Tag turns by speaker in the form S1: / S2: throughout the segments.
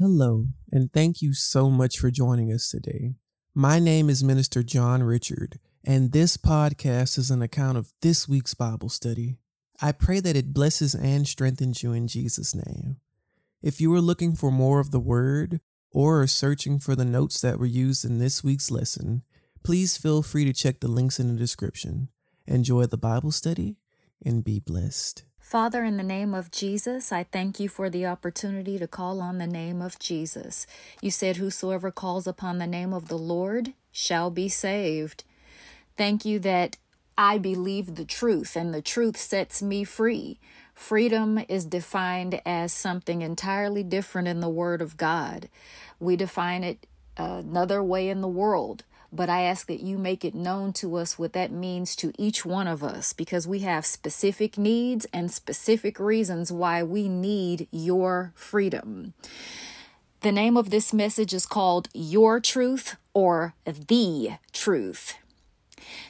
S1: Hello, and thank you so much for joining us today. My name is Minister John Richard, and this podcast is an account of this week's Bible study. I pray that it blesses and strengthens you in Jesus' name. If you are looking for more of the Word or are searching for the notes that were used in this week's lesson, please feel free to check the links in the description. Enjoy the Bible study and be blessed.
S2: Father, in the name of Jesus, I thank you for the opportunity to call on the name of Jesus. You said, Whosoever calls upon the name of the Lord shall be saved. Thank you that I believe the truth and the truth sets me free. Freedom is defined as something entirely different in the Word of God. We define it uh, another way in the world but I ask that you make it known to us what that means to each one of us because we have specific needs and specific reasons why we need your freedom. The name of this message is called Your Truth or The Truth.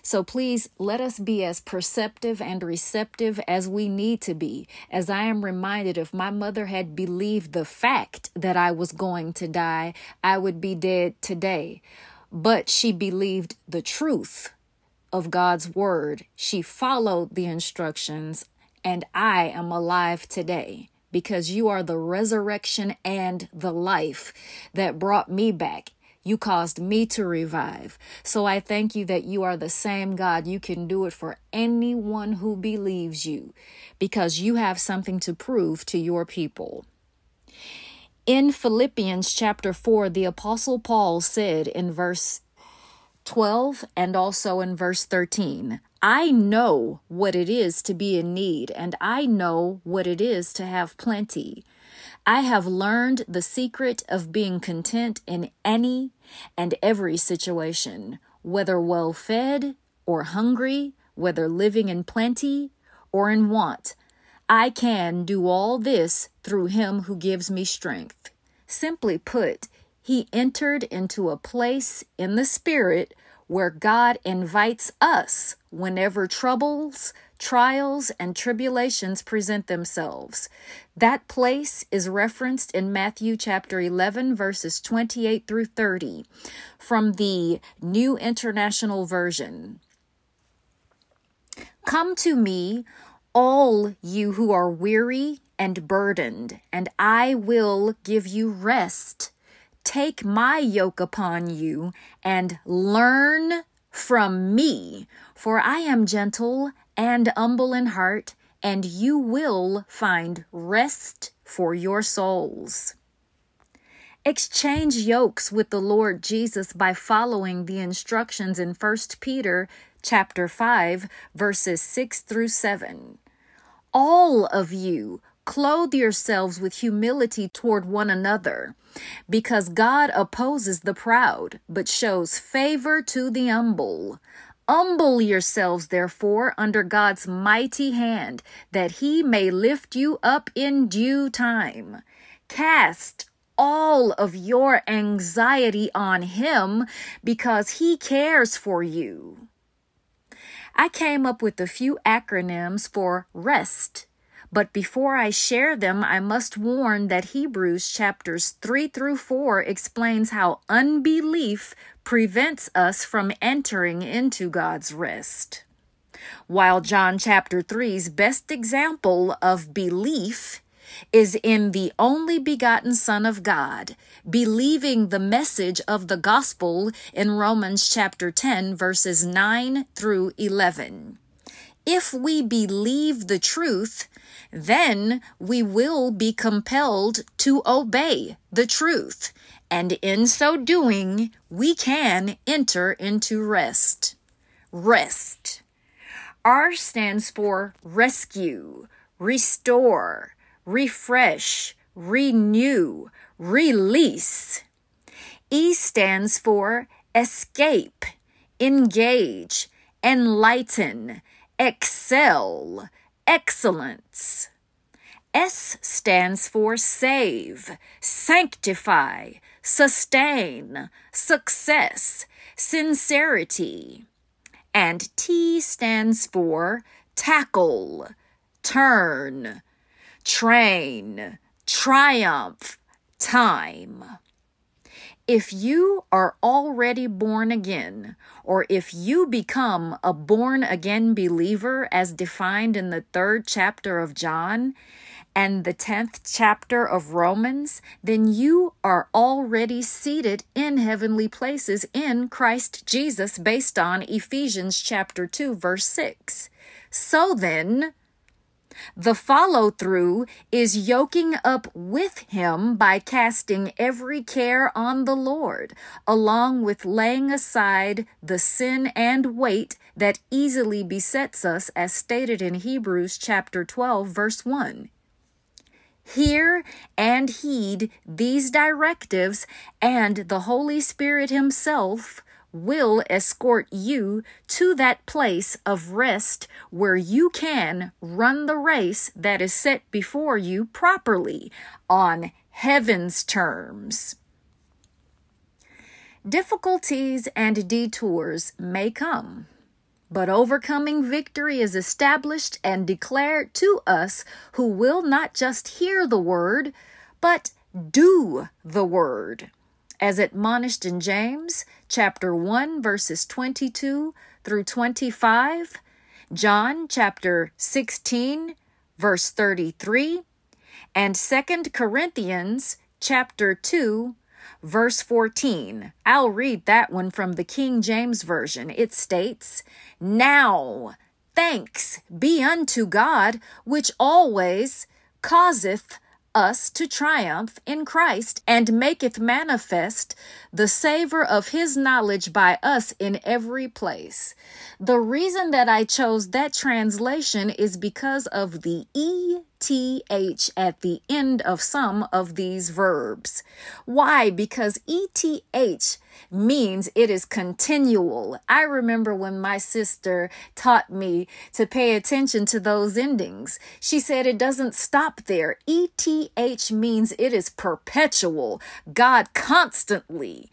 S2: So please let us be as perceptive and receptive as we need to be. As I am reminded, if my mother had believed the fact that I was going to die, I would be dead today but she believed the truth of God's word. She followed the instructions, and I am alive today because you are the resurrection and the life that brought me back. You caused me to revive. So I thank you that you are the same God. You can do it for anyone who believes you because you have something to prove to your people. In Philippians chapter 4, the Apostle Paul said in verse 12 and also in verse 13, I know what it is to be in need, and I know what it is to have plenty. I have learned the secret of being content in any and every situation, whether well fed or hungry, whether living in plenty or in want. I can do all this through him who gives me strength. Simply put, he entered into a place in the Spirit where God invites us whenever troubles, trials, and tribulations present themselves. That place is referenced in Matthew chapter 11, verses 28 through 30 from the New International Version. Come to me, all you who are weary and burdened, and I will give you rest. Take my yoke upon you and learn from me, for I am gentle and humble in heart, and you will find rest for your souls. Exchange yokes with the Lord Jesus by following the instructions in 1 Peter chapter 5 verses 6 through 7 all of you clothe yourselves with humility toward one another, because God opposes the proud, but shows favor to the humble. Humble yourselves, therefore, under God's mighty hand, that he may lift you up in due time. Cast all of your anxiety on him because he cares for you. I came up with a few acronyms for REST. But before I share them, I must warn that Hebrews chapters 3 through 4 explains how unbelief prevents us from entering into God's rest. While John chapter 3's best example of belief is in the only begotten Son of God, believing the message of the gospel in Romans chapter 10, verses 9 through 11. If we believe the truth, then we will be compelled to obey the truth. And in so doing, we can enter into rest. Rest. R stands for rescue, restore, refresh, renew, release. E stands for escape, engage, enlighten, excel, excellence. S stands for save, sanctify, sustain, success, sincerity. And T stands for tackle, turn, train, triumph, time. If you are already born again, or if you become a born again believer as defined in the third chapter of John and the 10th chapter of Romans, then you are already seated in heavenly places in Christ Jesus based on Ephesians chapter 2 verse 6. So then, the follow through is yoking up with him by casting every care on the Lord, along with laying aside the sin and weight that easily besets us, as stated in Hebrews chapter 12, verse 1. Hear and heed these directives, and the Holy Spirit Himself will escort you to that place of rest where you can run the race that is set before you properly on heaven's terms. Difficulties and detours may come, but overcoming victory is established and declared to us who will not just hear the word, but do the word as admonished in James chapter 1 verses 22 through 25, John chapter 16 verse 33, and 2 Corinthians chapter 2 verse 14. I'll read that one from the King James Version. It states, Now thanks be unto God, which always causeth us to triumph in Christ and maketh manifest the savor of his knowledge by us in every place. The reason that I chose that translation is because of the ETH at the end of some of these verbs. Why? Because ETH means it is continual. I remember when my sister taught me to pay attention to those endings. She said it doesn't stop there. ETH means it is perpetual. God constantly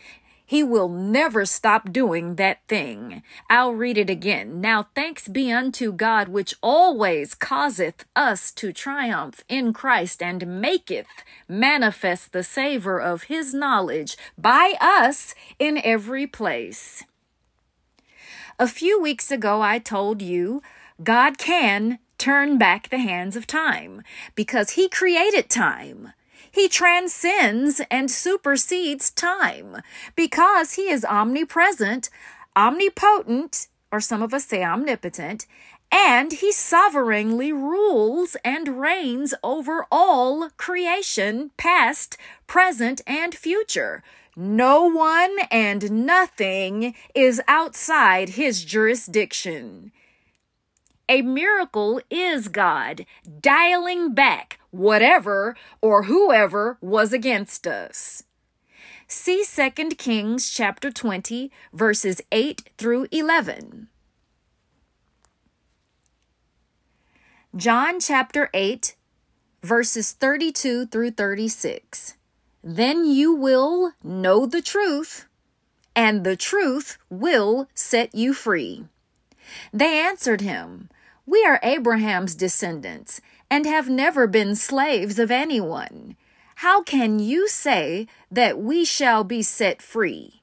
S2: he will never stop doing that thing. I'll read it again. Now thanks be unto God, which always causeth us to triumph in Christ and maketh manifest the savor of his knowledge by us in every place. A few weeks ago, I told you God can turn back the hands of time because he created time. He transcends and supersedes time because he is omnipresent, omnipotent, or some of us say omnipotent, and he sovereignly rules and reigns over all creation, past, present, and future. No one and nothing is outside his jurisdiction. A miracle is God dialing back whatever or whoever was against us. See 2 Kings chapter 20 verses 8 through 11. John chapter 8 verses 32 through 36. Then you will know the truth, and the truth will set you free. They answered him, We are Abraham's descendants and have never been slaves of anyone. How can you say that we shall be set free?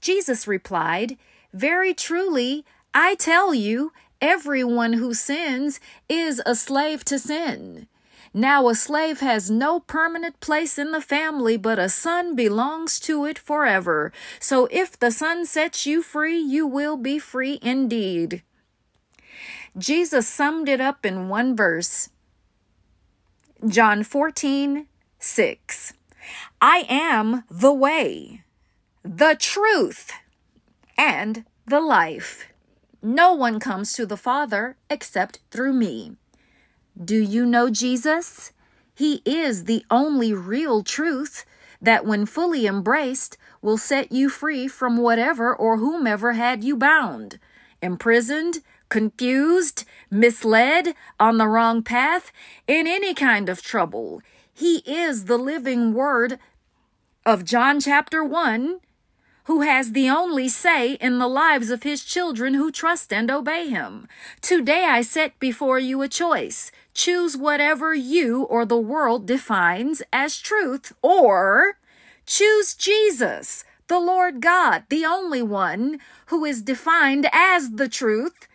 S2: Jesus replied, Very truly, I tell you, everyone who sins is a slave to sin. Now, a slave has no permanent place in the family, but a son belongs to it forever. So if the son sets you free, you will be free indeed. Jesus summed it up in one verse John 14, 6. I am the way, the truth, and the life. No one comes to the Father except through me. Do you know Jesus? He is the only real truth that, when fully embraced, will set you free from whatever or whomever had you bound, imprisoned, confused, misled, on the wrong path, in any kind of trouble. He is the living word of John chapter 1, who has the only say in the lives of his children who trust and obey him. Today I set before you a choice. Choose whatever you or the world defines as truth, or choose Jesus, the Lord God, the only one who is defined as the truth,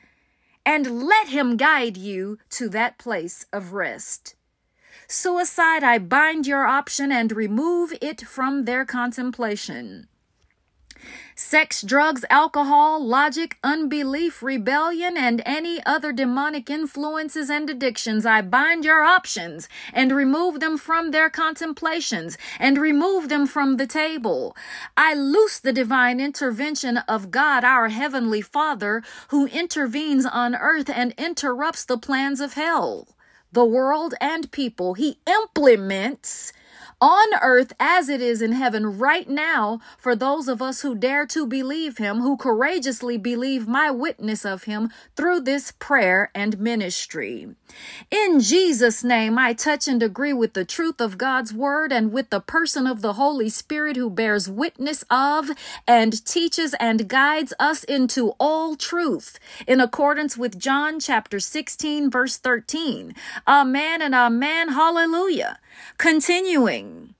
S2: and let him guide you to that place of rest. Suicide, I bind your option and remove it from their contemplation. Sex, drugs, alcohol, logic, unbelief, rebellion, and any other demonic influences and addictions, I bind your options and remove them from their contemplations and remove them from the table. I loose the divine intervention of God, our Heavenly Father, who intervenes on earth and interrupts the plans of hell the world and people. He implements on earth as it is in heaven right now for those of us who dare to believe him, who courageously believe my witness of him through this prayer and ministry. In Jesus' name, I touch and agree with the truth of God's word and with the person of the Holy Spirit who bears witness of and teaches and guides us into all truth in accordance with John chapter 16, verse 13. Amen and amen. Hallelujah. Continuing.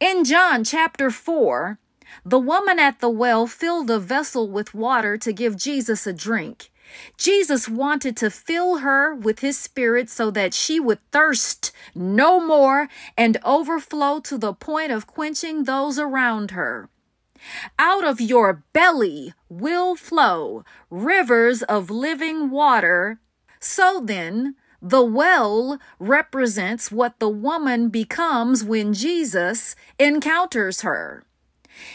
S2: In John chapter 4, the woman at the well filled a vessel with water to give Jesus a drink. Jesus wanted to fill her with his spirit so that she would thirst no more and overflow to the point of quenching those around her. Out of your belly will flow rivers of living water. So then, the well represents what the woman becomes when Jesus encounters her.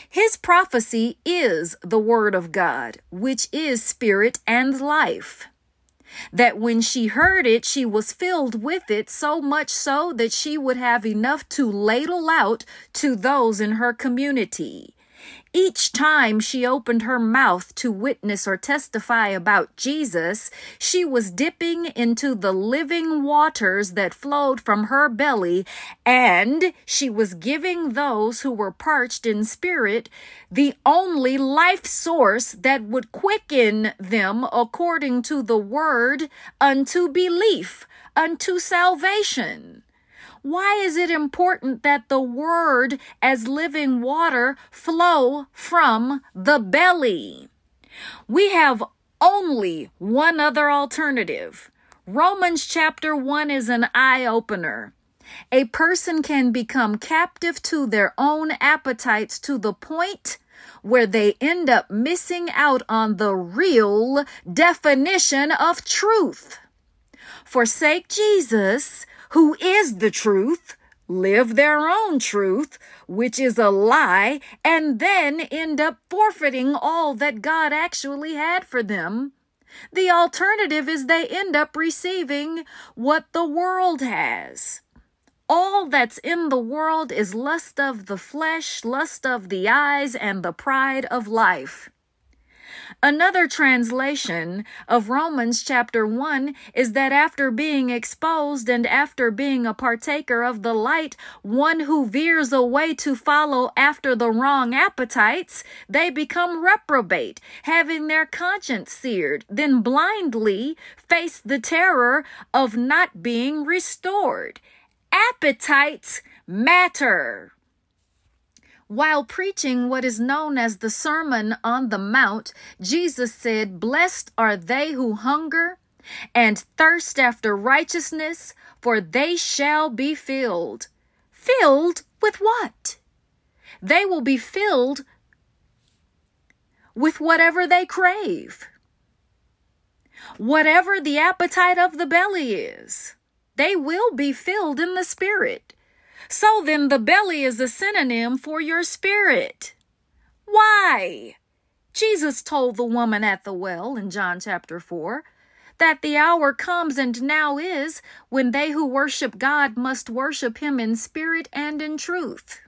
S2: His prophecy is the Word of God, which is spirit and life. That when she heard it, she was filled with it, so much so that she would have enough to ladle out to those in her community. Each time she opened her mouth to witness or testify about Jesus, she was dipping into the living waters that flowed from her belly, and she was giving those who were parched in spirit the only life source that would quicken them according to the word unto belief, unto salvation. Why is it important that the word as living water flow from the belly? We have only one other alternative. Romans chapter 1 is an eye opener. A person can become captive to their own appetites to the point where they end up missing out on the real definition of truth. Forsake Jesus who is the truth, live their own truth, which is a lie, and then end up forfeiting all that God actually had for them. The alternative is they end up receiving what the world has. All that's in the world is lust of the flesh, lust of the eyes, and the pride of life. Another translation of Romans chapter 1 is that after being exposed and after being a partaker of the light, one who veers away to follow after the wrong appetites, they become reprobate, having their conscience seared, then blindly face the terror of not being restored. Appetites matter. While preaching what is known as the Sermon on the Mount, Jesus said, Blessed are they who hunger and thirst after righteousness, for they shall be filled. Filled with what? They will be filled with whatever they crave. Whatever the appetite of the belly is, they will be filled in the spirit. So then, the belly is a synonym for your spirit. Why? Jesus told the woman at the well in John chapter 4 that the hour comes and now is when they who worship God must worship him in spirit and in truth.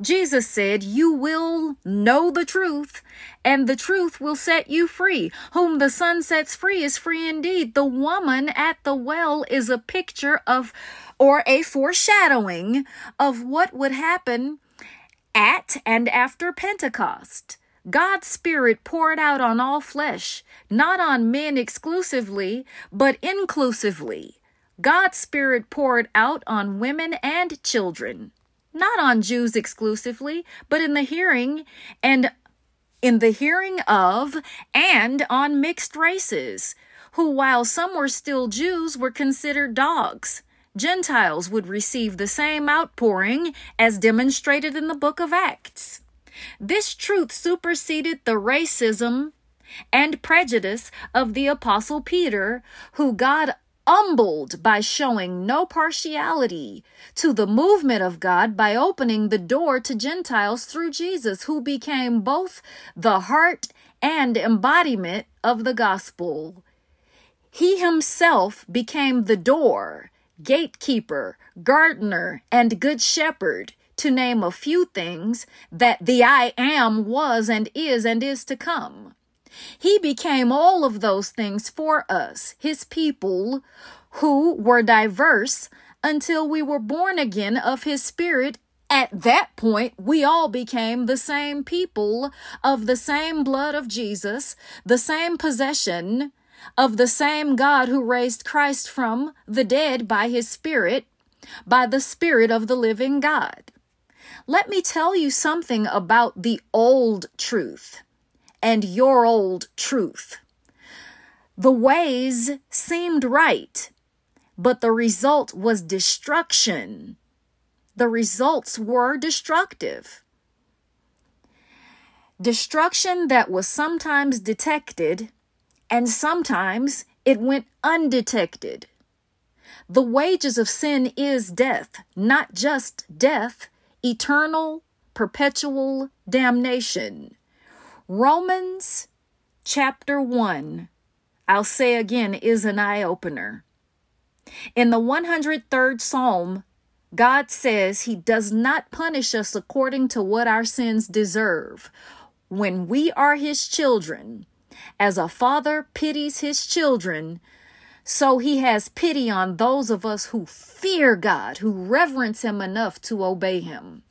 S2: Jesus said, You will know the truth, and the truth will set you free. Whom the Son sets free is free indeed. The woman at the well is a picture of or a foreshadowing of what would happen At and after Pentecost, God's Spirit poured out on all flesh, not on men exclusively, but inclusively. God's Spirit poured out on women and children, not on Jews exclusively, but in the hearing and in the hearing of and on mixed races, who, while some were still Jews, were considered dogs. Gentiles would receive the same outpouring as demonstrated in the book of Acts. This truth superseded the racism and prejudice of the Apostle Peter, who God humbled by showing no partiality to the movement of God by opening the door to Gentiles through Jesus, who became both the heart and embodiment of the gospel. He himself became the door gatekeeper, gardener, and good shepherd, to name a few things that the I am was and is and is to come. He became all of those things for us, his people, who were diverse until we were born again of his spirit. At that point, we all became the same people of the same blood of Jesus, the same possession, of the same God who raised Christ from the dead by his Spirit, by the Spirit of the living God. Let me tell you something about the old truth and your old truth. The ways seemed right, but the result was destruction. The results were destructive. Destruction that was sometimes detected and sometimes it went undetected. The wages of sin is death, not just death, eternal, perpetual damnation. Romans chapter 1, I'll say again, is an eye opener. In the 103rd Psalm, God says He does not punish us according to what our sins deserve. When we are His children, as a father pities his children, so he has pity on those of us who fear God, who reverence him enough to obey him.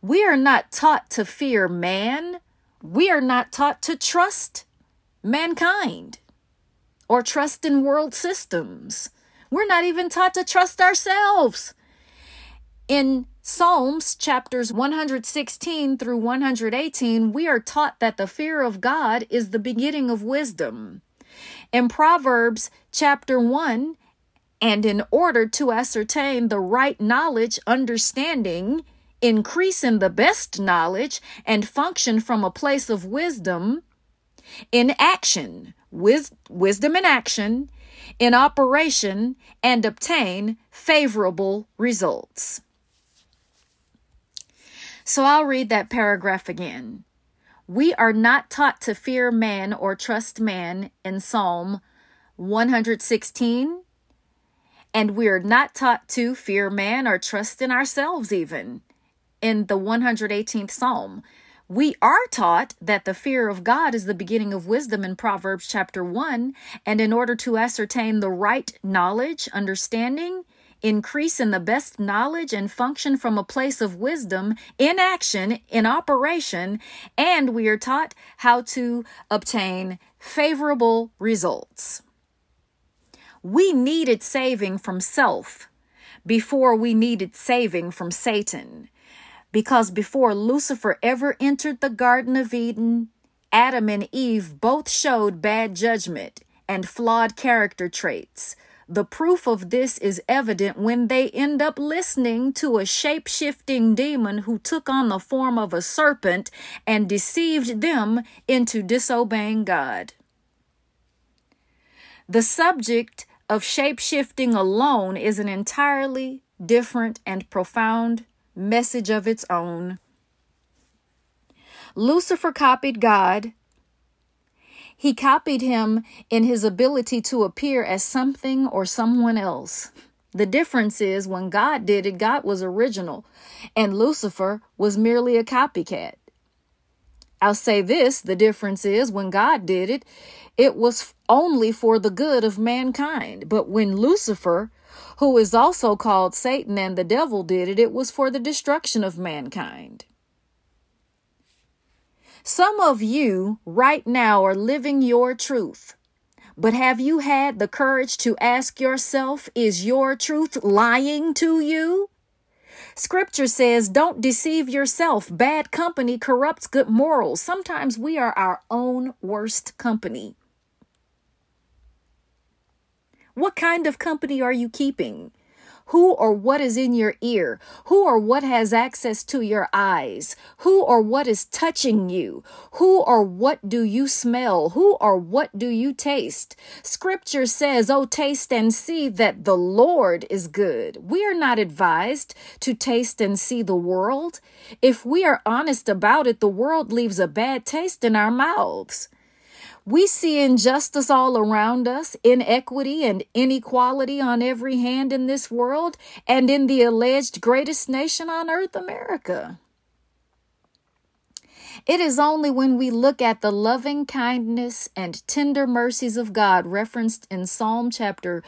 S2: We are not taught to fear man. We are not taught to trust mankind or trust in world systems. We're not even taught to trust ourselves. In Psalms chapters 116 through 118, we are taught that the fear of God is the beginning of wisdom. In Proverbs chapter 1, and in order to ascertain the right knowledge, understanding, increase in the best knowledge, and function from a place of wisdom, in action, wis- wisdom in action, in operation, and obtain favorable results. So I'll read that paragraph again. We are not taught to fear man or trust man in Psalm 116, and we are not taught to fear man or trust in ourselves, even in the 118th Psalm. We are taught that the fear of God is the beginning of wisdom in Proverbs chapter 1, and in order to ascertain the right knowledge, understanding, increase in the best knowledge and function from a place of wisdom in action, in operation, and we are taught how to obtain favorable results. We needed saving from self before we needed saving from Satan. Because before Lucifer ever entered the Garden of Eden, Adam and Eve both showed bad judgment and flawed character traits. The proof of this is evident when they end up listening to a shape shifting demon who took on the form of a serpent and deceived them into disobeying God. The subject of shape shifting alone is an entirely different and profound message of its own. Lucifer copied God he copied him in his ability to appear as something or someone else. The difference is when God did it, God was original, and Lucifer was merely a copycat. I'll say this the difference is when God did it, it was only for the good of mankind. But when Lucifer, who is also called Satan and the devil, did it, it was for the destruction of mankind. Some of you right now are living your truth. But have you had the courage to ask yourself, is your truth lying to you? Scripture says, don't deceive yourself. Bad company corrupts good morals. Sometimes we are our own worst company. What kind of company are you keeping? Who or what is in your ear? Who or what has access to your eyes? Who or what is touching you? Who or what do you smell? Who or what do you taste? Scripture says, Oh, taste and see that the Lord is good. We are not advised to taste and see the world. If we are honest about it, the world leaves a bad taste in our mouths. We see injustice all around us, inequity and inequality on every hand in this world, and in the alleged greatest nation on earth, America. It is only when we look at the loving kindness and tender mercies of God referenced in Psalm chapter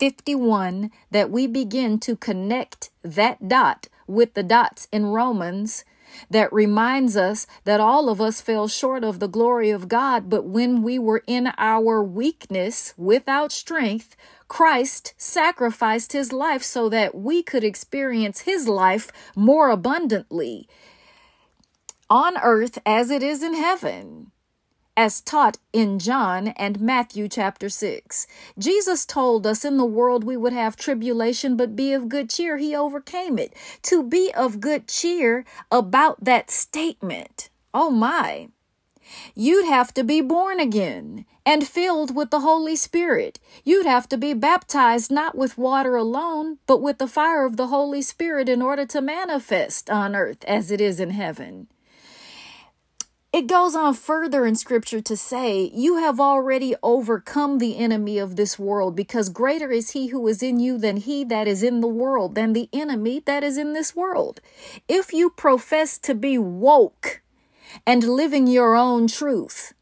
S2: 51 that we begin to connect that dot with the dots in Romans that reminds us that all of us fell short of the glory of God, but when we were in our weakness without strength, Christ sacrificed his life so that we could experience his life more abundantly on earth as it is in heaven as taught in John and Matthew chapter 6. Jesus told us in the world we would have tribulation, but be of good cheer. He overcame it. To be of good cheer about that statement. Oh my. You'd have to be born again and filled with the Holy Spirit. You'd have to be baptized not with water alone, but with the fire of the Holy Spirit in order to manifest on earth as it is in heaven. It goes on further in scripture to say, You have already overcome the enemy of this world, because greater is he who is in you than he that is in the world, than the enemy that is in this world. If you profess to be woke and living your own truth,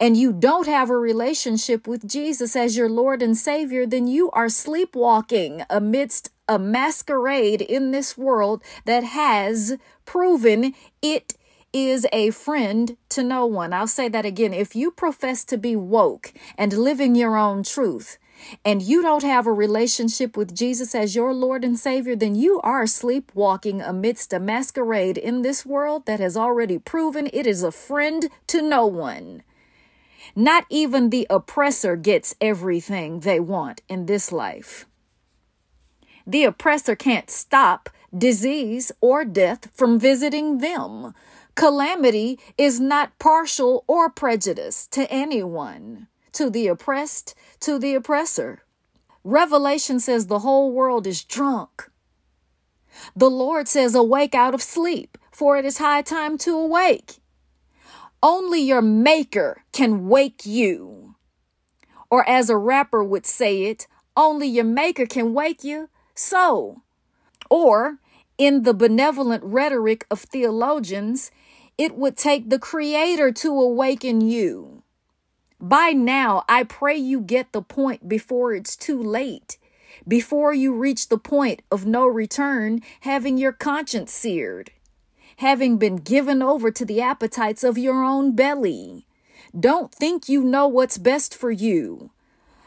S2: and you don't have a relationship with Jesus as your Lord and Savior, then you are sleepwalking amidst a masquerade in this world that has proven it is a friend to no one. I'll say that again. If you profess to be woke and living your own truth, and you don't have a relationship with Jesus as your Lord and Savior, then you are sleepwalking amidst a masquerade in this world that has already proven it is a friend to no one. Not even the oppressor gets everything they want in this life. The oppressor can't stop disease or death from visiting them. Calamity is not partial or prejudice to anyone, to the oppressed, to the oppressor. Revelation says the whole world is drunk. The Lord says, Awake out of sleep, for it is high time to awake. Only your Maker can wake you. Or as a rapper would say it, only your Maker can wake you. So, or in the benevolent rhetoric of theologians, it would take the Creator to awaken you. By now, I pray you get the point before it's too late, before you reach the point of no return, having your conscience seared, having been given over to the appetites of your own belly. Don't think you know what's best for you.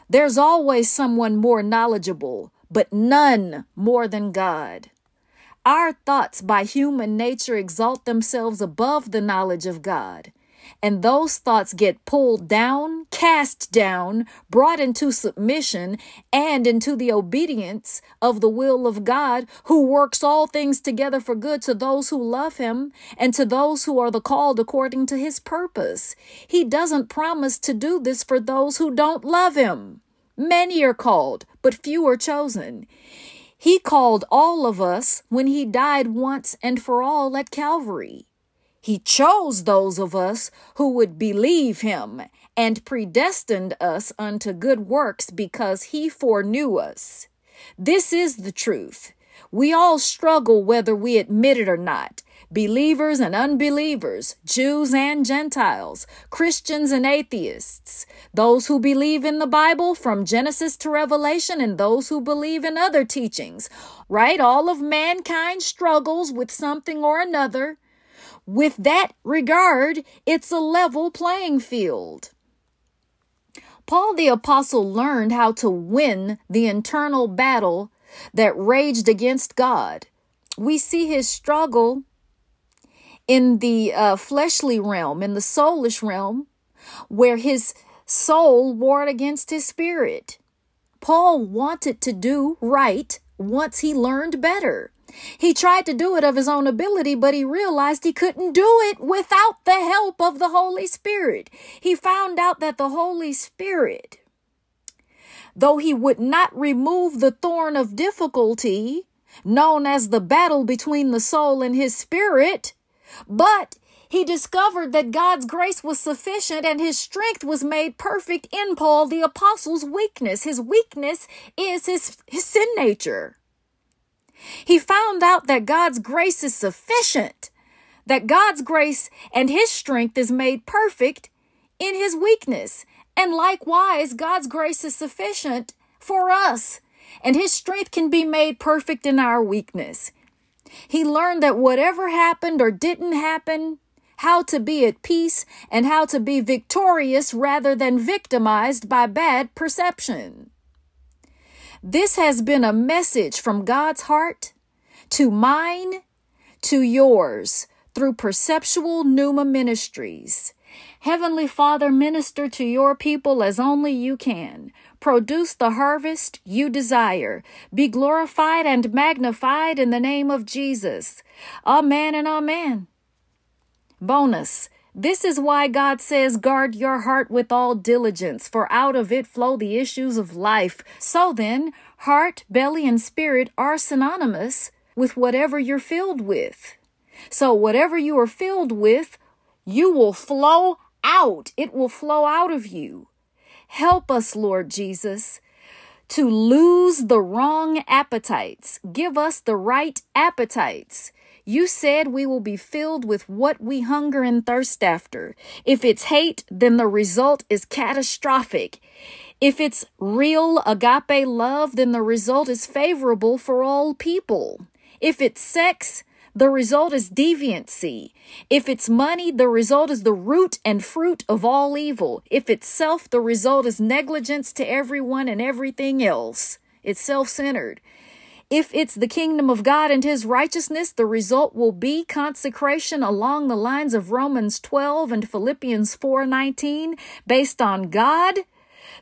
S2: There's always someone more knowledgeable, but none more than God. Our thoughts by human nature exalt themselves above the knowledge of God. And those thoughts get pulled down, cast down, brought into submission, and into the obedience of the will of God, who works all things together for good to those who love Him and to those who are the called according to His purpose. He doesn't promise to do this for those who don't love Him. Many are called, but few are chosen. He called all of us when he died once and for all at Calvary. He chose those of us who would believe him and predestined us unto good works because he foreknew us. This is the truth. We all struggle whether we admit it or not. Believers and unbelievers, Jews and Gentiles, Christians and atheists, those who believe in the Bible from Genesis to Revelation, and those who believe in other teachings, right? All of mankind struggles with something or another. With that regard, it's a level playing field. Paul the Apostle learned how to win the internal battle that raged against God. We see his struggle in the uh, fleshly realm, in the soulish realm, where his soul warred against his spirit. Paul wanted to do right once he learned better. He tried to do it of his own ability, but he realized he couldn't do it without the help of the Holy Spirit. He found out that the Holy Spirit, though he would not remove the thorn of difficulty, known as the battle between the soul and his spirit, but he discovered that God's grace was sufficient and his strength was made perfect in Paul the apostle's weakness. His weakness is his, his sin nature. He found out that God's grace is sufficient, that God's grace and his strength is made perfect in his weakness. And likewise, God's grace is sufficient for us, and his strength can be made perfect in our weakness. He learned that whatever happened or didn't happen, how to be at peace and how to be victorious rather than victimized by bad perception. This has been a message from God's heart to mine, to yours through Perceptual Pneuma Ministries. Heavenly Father, minister to your people as only you can. Produce the harvest you desire. Be glorified and magnified in the name of Jesus. Amen and amen. Bonus. This is why God says, guard your heart with all diligence, for out of it flow the issues of life. So then, heart, belly, and spirit are synonymous with whatever you're filled with. So, whatever you are filled with, you will flow out. It will flow out of you. Help us, Lord Jesus, to lose the wrong appetites. Give us the right appetites. You said we will be filled with what we hunger and thirst after. If it's hate, then the result is catastrophic. If it's real agape love, then the result is favorable for all people. If it's sex, the result is deviancy. If it's money, the result is the root and fruit of all evil. If it's self, the result is negligence to everyone and everything else. It's self centered. If it's the kingdom of God and his righteousness, the result will be consecration along the lines of Romans 12 and Philippians 4:19 based on God,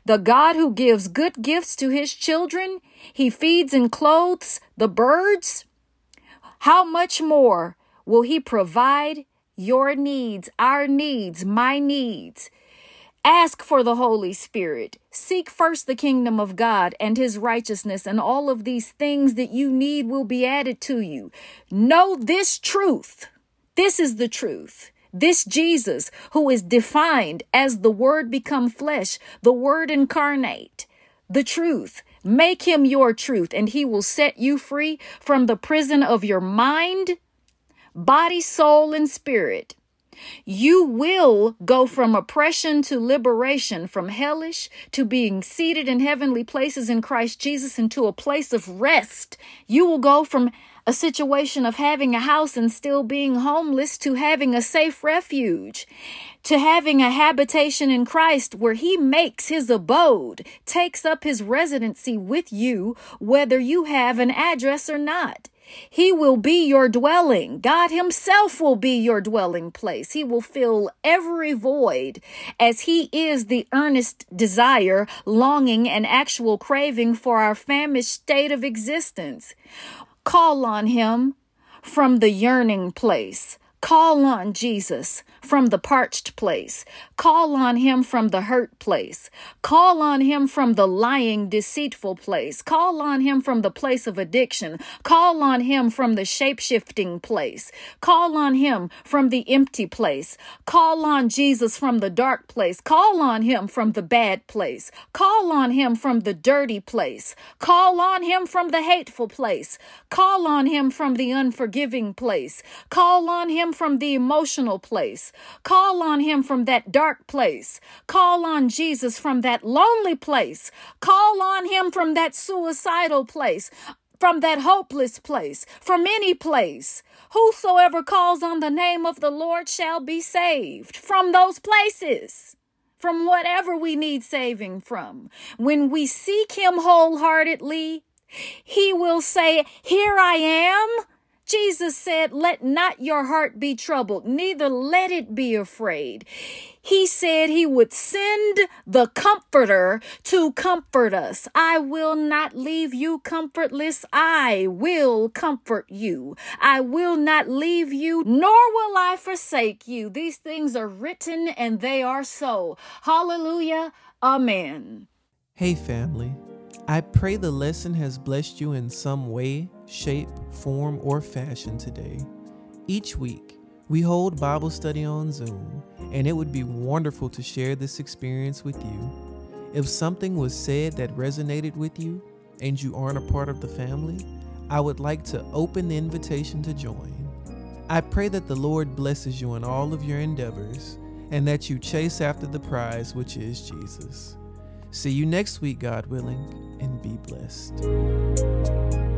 S2: the God who gives good gifts to his children, he feeds and clothes the birds, how much more will He provide your needs, our needs, my needs? Ask for the Holy Spirit. Seek first the kingdom of God and His righteousness, and all of these things that you need will be added to you. Know this truth. This is the truth. This Jesus, who is defined as the Word become flesh, the Word incarnate, the truth, Make him your truth, and he will set you free from the prison of your mind, body, soul, and spirit. You will go from oppression to liberation, from hellish to being seated in heavenly places in Christ Jesus into a place of rest. You will go from a situation of having a house and still being homeless to having a safe refuge, to having a habitation in Christ where He makes His abode, takes up His residency with you, whether you have an address or not. He will be your dwelling. God Himself will be your dwelling place. He will fill every void as He is the earnest desire, longing, and actual craving for our famished state of existence. Call on Him from the yearning place. Call on Jesus from the parched place. Call on him from the hurt place. Call on him from the lying, deceitful place. Call on him from the place of addiction. Call on him from the shape shifting place. Call on him from the empty place. Call on Jesus from the dark place. Call on him from the bad place. Call on him from the dirty place. Call on him from the hateful place. Call on him from the unforgiving place. Call on him from the emotional place. Call on him from that dark place. Call on Jesus from that lonely place. Call on him from that suicidal place from that hopeless place, from any place. Whosoever calls on the name of the Lord shall be saved from those places, from whatever we need saving from. When we seek Him wholeheartedly, He will say, Here I am. Jesus said, Let not your heart be troubled, neither let it be afraid. He said he would send the Comforter to comfort us. I will not leave you comfortless. I will comfort you. I will not leave you, nor will I forsake you. These things are written and they are so. Hallelujah. Amen.
S1: Hey, family. I pray the lesson has blessed you in some way, shape, form, or fashion today. Each week, we hold Bible study on Zoom, and it would be wonderful to share this experience with you. If something was said that resonated with you and you aren't a part of the family, I would like to open the invitation to join. I pray that the Lord blesses you in all of your endeavors and that you chase after the prize, which is Jesus. See you next week, God willing, and be blessed.